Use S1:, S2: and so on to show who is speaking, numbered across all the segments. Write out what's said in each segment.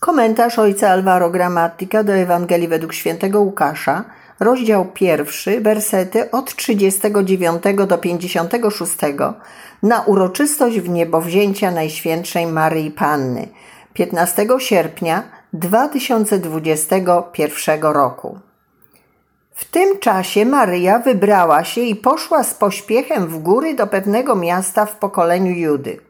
S1: Komentarz ojca Alvaro Gramatika do Ewangelii według świętego Łukasza, rozdział pierwszy, wersety od 39 do 56 na uroczystość wniebowzięcia Najświętszej Maryi Panny 15 sierpnia 2021 roku. W tym czasie Maryja wybrała się i poszła z pośpiechem w góry do pewnego miasta w pokoleniu Judy.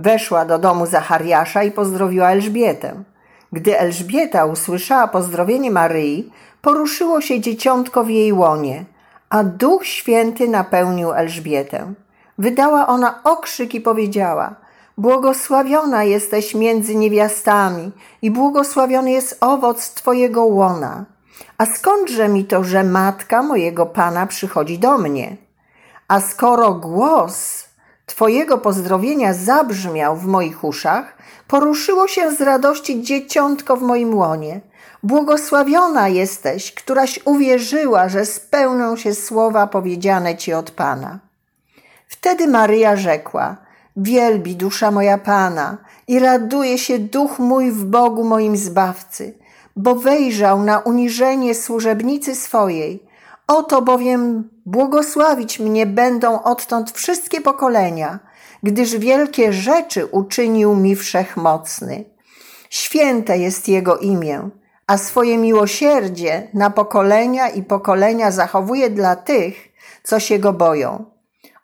S1: Weszła do domu Zachariasza i pozdrowiła Elżbietę. Gdy Elżbieta usłyszała pozdrowienie Maryi, poruszyło się dzieciątko w jej łonie, a Duch Święty napełnił Elżbietę. Wydała ona okrzyk i powiedziała: Błogosławiona jesteś między niewiastami i błogosławiony jest owoc Twojego łona. A skądże mi to, że matka mojego pana przychodzi do mnie? A skoro głos Twojego pozdrowienia zabrzmiał w moich uszach, poruszyło się z radości dzieciątko w moim łonie. Błogosławiona jesteś, któraś uwierzyła, że spełnią się słowa powiedziane Ci od Pana. Wtedy Maryja rzekła: Wielbi dusza moja Pana i raduje się duch mój w Bogu moim Zbawcy, bo wejrzał na uniżenie służebnicy swojej. Oto bowiem błogosławić mnie będą odtąd wszystkie pokolenia, gdyż wielkie rzeczy uczynił mi wszechmocny. Święte jest Jego imię, a swoje miłosierdzie na pokolenia i pokolenia zachowuje dla tych, co się Go boją.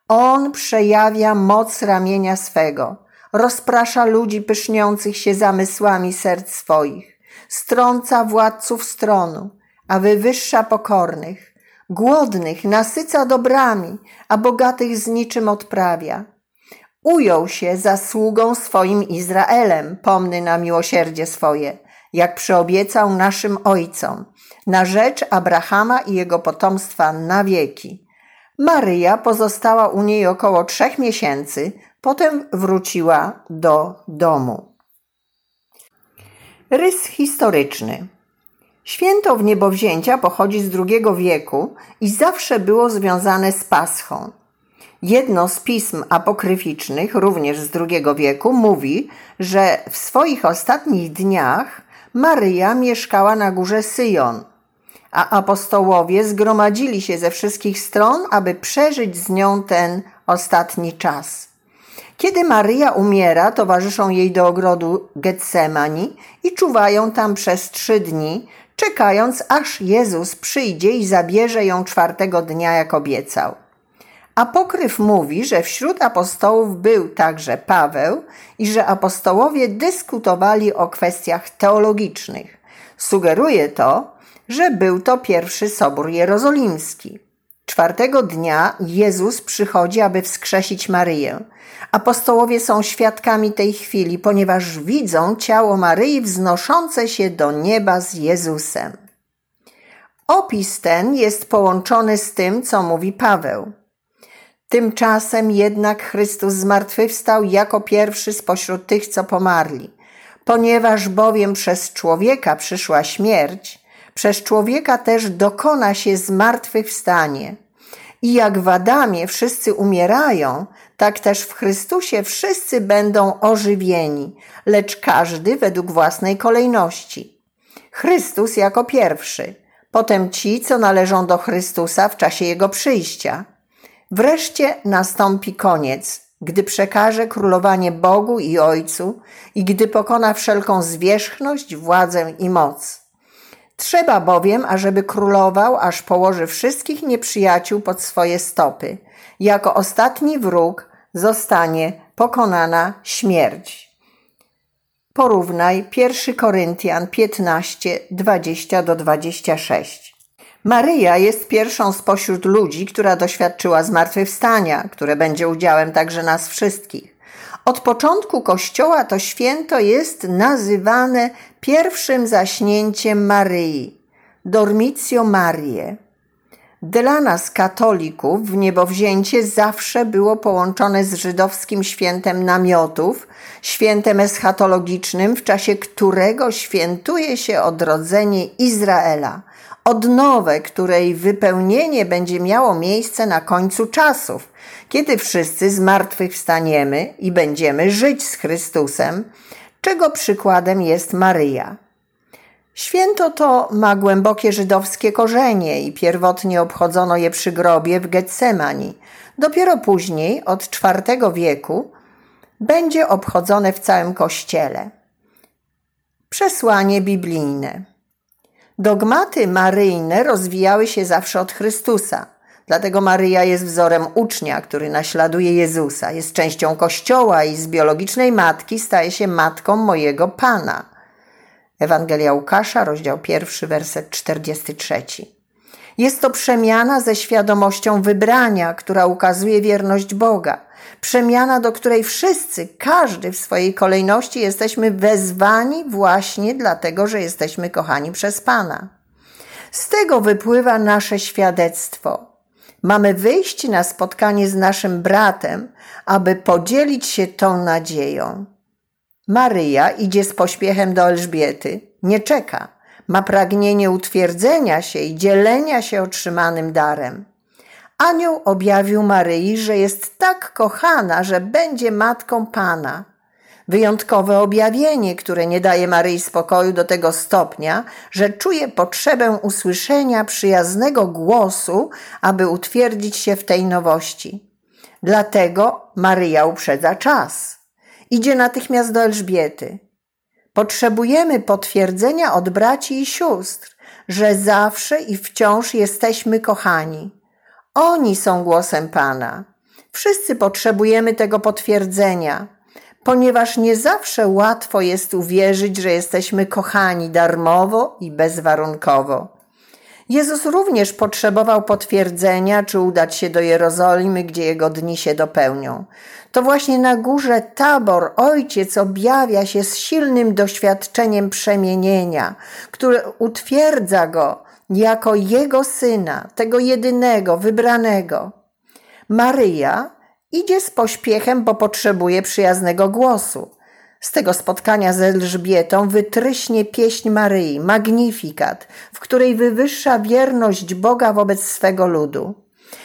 S1: On przejawia moc ramienia swego, rozprasza ludzi pyszniących się zamysłami serc swoich, strąca władców stronu, a wywyższa pokornych, głodnych nasyca dobrami, a bogatych z niczym odprawia. Ujął się zasługą swoim Izraelem, pomny na miłosierdzie swoje, jak przyobiecał naszym ojcom, na rzecz Abrahama i jego potomstwa na wieki Maryja pozostała u niej około trzech miesięcy, potem wróciła do domu. Rys historyczny. Święto w niebowzięcia pochodzi z II wieku i zawsze było związane z Paschą. Jedno z pism apokryficznych, również z II wieku, mówi, że w swoich ostatnich dniach Maryja mieszkała na górze Syjon – a apostołowie zgromadzili się ze wszystkich stron, aby przeżyć z nią ten ostatni czas. Kiedy Maryja umiera, towarzyszą jej do ogrodu Getsemani i czuwają tam przez trzy dni, czekając aż Jezus przyjdzie i zabierze ją czwartego dnia, jak obiecał. Apokryf mówi, że wśród apostołów był także Paweł i że apostołowie dyskutowali o kwestiach teologicznych. Sugeruje to, że był to pierwszy sobór jerozolimski. Czwartego dnia Jezus przychodzi, aby wskrzesić Maryję. Apostołowie są świadkami tej chwili, ponieważ widzą ciało Maryi wznoszące się do nieba z Jezusem. Opis ten jest połączony z tym, co mówi Paweł. Tymczasem jednak Chrystus zmartwychwstał jako pierwszy spośród tych, co pomarli. Ponieważ bowiem przez człowieka przyszła śmierć, przez człowieka też dokona się zmartwychwstanie. I jak w Adamie wszyscy umierają, tak też w Chrystusie wszyscy będą ożywieni, lecz każdy według własnej kolejności. Chrystus jako pierwszy, potem ci, co należą do Chrystusa w czasie Jego przyjścia. Wreszcie nastąpi koniec, gdy przekaże królowanie Bogu i Ojcu i gdy pokona wszelką zwierzchność, władzę i moc. Trzeba bowiem, ażeby królował, aż położy wszystkich nieprzyjaciół pod swoje stopy. Jako ostatni wróg zostanie pokonana śmierć. Porównaj 1 Koryntian 15, 20 do 26. Maryja jest pierwszą spośród ludzi, która doświadczyła zmartwychwstania, które będzie udziałem także nas wszystkich. Od początku Kościoła to święto jest nazywane pierwszym zaśnięciem Maryi, Dormitio Marię. Dla nas, katolików, w niebowzięcie zawsze było połączone z żydowskim świętem namiotów, świętem eschatologicznym, w czasie którego świętuje się odrodzenie Izraela, odnowę, której wypełnienie będzie miało miejsce na końcu czasów, kiedy wszyscy zmartwychwstaniemy i będziemy żyć z Chrystusem, czego przykładem jest Maryja. Święto to ma głębokie żydowskie korzenie i pierwotnie obchodzono je przy grobie w Getsemani. Dopiero później, od IV wieku, będzie obchodzone w całym Kościele. Przesłanie biblijne. Dogmaty maryjne rozwijały się zawsze od Chrystusa. Dlatego Maryja jest wzorem ucznia, który naśladuje Jezusa, jest częścią Kościoła i z biologicznej matki staje się matką mojego Pana. Ewangelia Łukasza, rozdział 1, werset 43. Jest to przemiana ze świadomością wybrania, która ukazuje wierność Boga. Przemiana, do której wszyscy, każdy w swojej kolejności jesteśmy wezwani właśnie dlatego, że jesteśmy kochani przez Pana. Z tego wypływa nasze świadectwo. Mamy wyjść na spotkanie z naszym bratem, aby podzielić się tą nadzieją. Maryja idzie z pośpiechem do Elżbiety, nie czeka, ma pragnienie utwierdzenia się i dzielenia się otrzymanym darem. Anioł objawił Maryi, że jest tak kochana, że będzie matką Pana. Wyjątkowe objawienie, które nie daje Maryi spokoju do tego stopnia, że czuje potrzebę usłyszenia przyjaznego głosu, aby utwierdzić się w tej nowości. Dlatego Maryja uprzedza czas. Idzie natychmiast do Elżbiety. Potrzebujemy potwierdzenia od braci i sióstr, że zawsze i wciąż jesteśmy kochani. Oni są głosem Pana. Wszyscy potrzebujemy tego potwierdzenia, ponieważ nie zawsze łatwo jest uwierzyć, że jesteśmy kochani darmowo i bezwarunkowo. Jezus również potrzebował potwierdzenia, czy udać się do Jerozolimy, gdzie jego dni się dopełnią. To właśnie na górze Tabor Ojciec objawia się z silnym doświadczeniem przemienienia, które utwierdza go jako jego syna, tego jedynego, wybranego. Maryja idzie z pośpiechem, bo potrzebuje przyjaznego głosu. Z tego spotkania z Elżbietą wytryśnie pieśń Maryi, Magnifikat, w której wywyższa wierność Boga wobec swego ludu.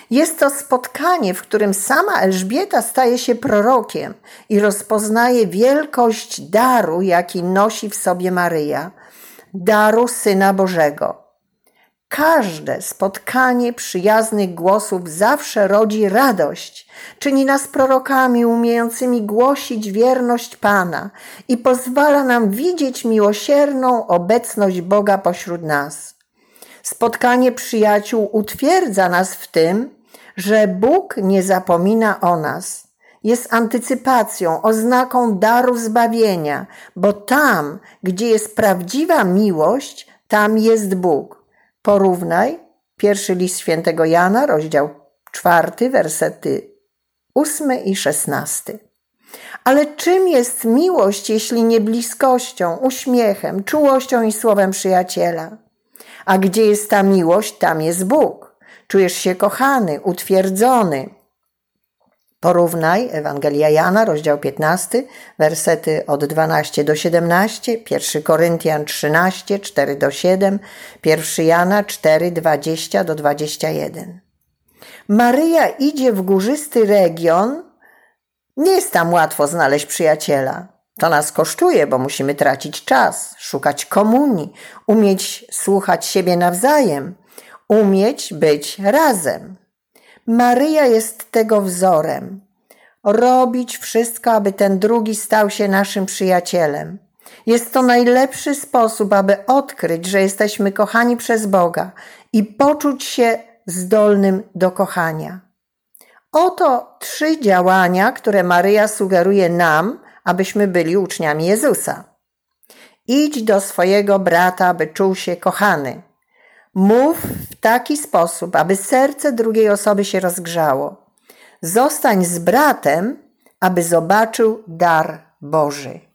S1: Jest to spotkanie, w którym sama Elżbieta staje się prorokiem i rozpoznaje wielkość daru, jaki nosi w sobie Maryja, daru Syna Bożego. Każde spotkanie przyjaznych głosów zawsze rodzi radość, czyni nas prorokami umiejącymi głosić wierność Pana i pozwala nam widzieć miłosierną obecność Boga pośród nas. Spotkanie przyjaciół utwierdza nas w tym, że Bóg nie zapomina o nas. Jest antycypacją, oznaką daru zbawienia, bo tam, gdzie jest prawdziwa miłość, tam jest Bóg. Porównaj pierwszy list świętego Jana, rozdział czwarty, wersety ósmy i szesnasty. Ale czym jest miłość, jeśli nie bliskością, uśmiechem, czułością i słowem przyjaciela? A gdzie jest ta miłość, tam jest Bóg. Czujesz się kochany, utwierdzony, Porównaj Ewangelia Jana, rozdział 15, wersety od 12 do 17, 1 Koryntian 13, 4 do 7, 1 Jana 4, 20 do 21. Maryja idzie w górzysty region. Nie jest tam łatwo znaleźć przyjaciela. To nas kosztuje, bo musimy tracić czas, szukać komunii, umieć słuchać siebie nawzajem, umieć być razem. Maryja jest tego wzorem. Robić wszystko, aby ten drugi stał się naszym przyjacielem. Jest to najlepszy sposób, aby odkryć, że jesteśmy kochani przez Boga i poczuć się zdolnym do kochania. Oto trzy działania, które Maryja sugeruje nam, abyśmy byli uczniami Jezusa. Idź do swojego brata, aby czuł się kochany. Mów w taki sposób, aby serce drugiej osoby się rozgrzało. Zostań z bratem, aby zobaczył dar Boży.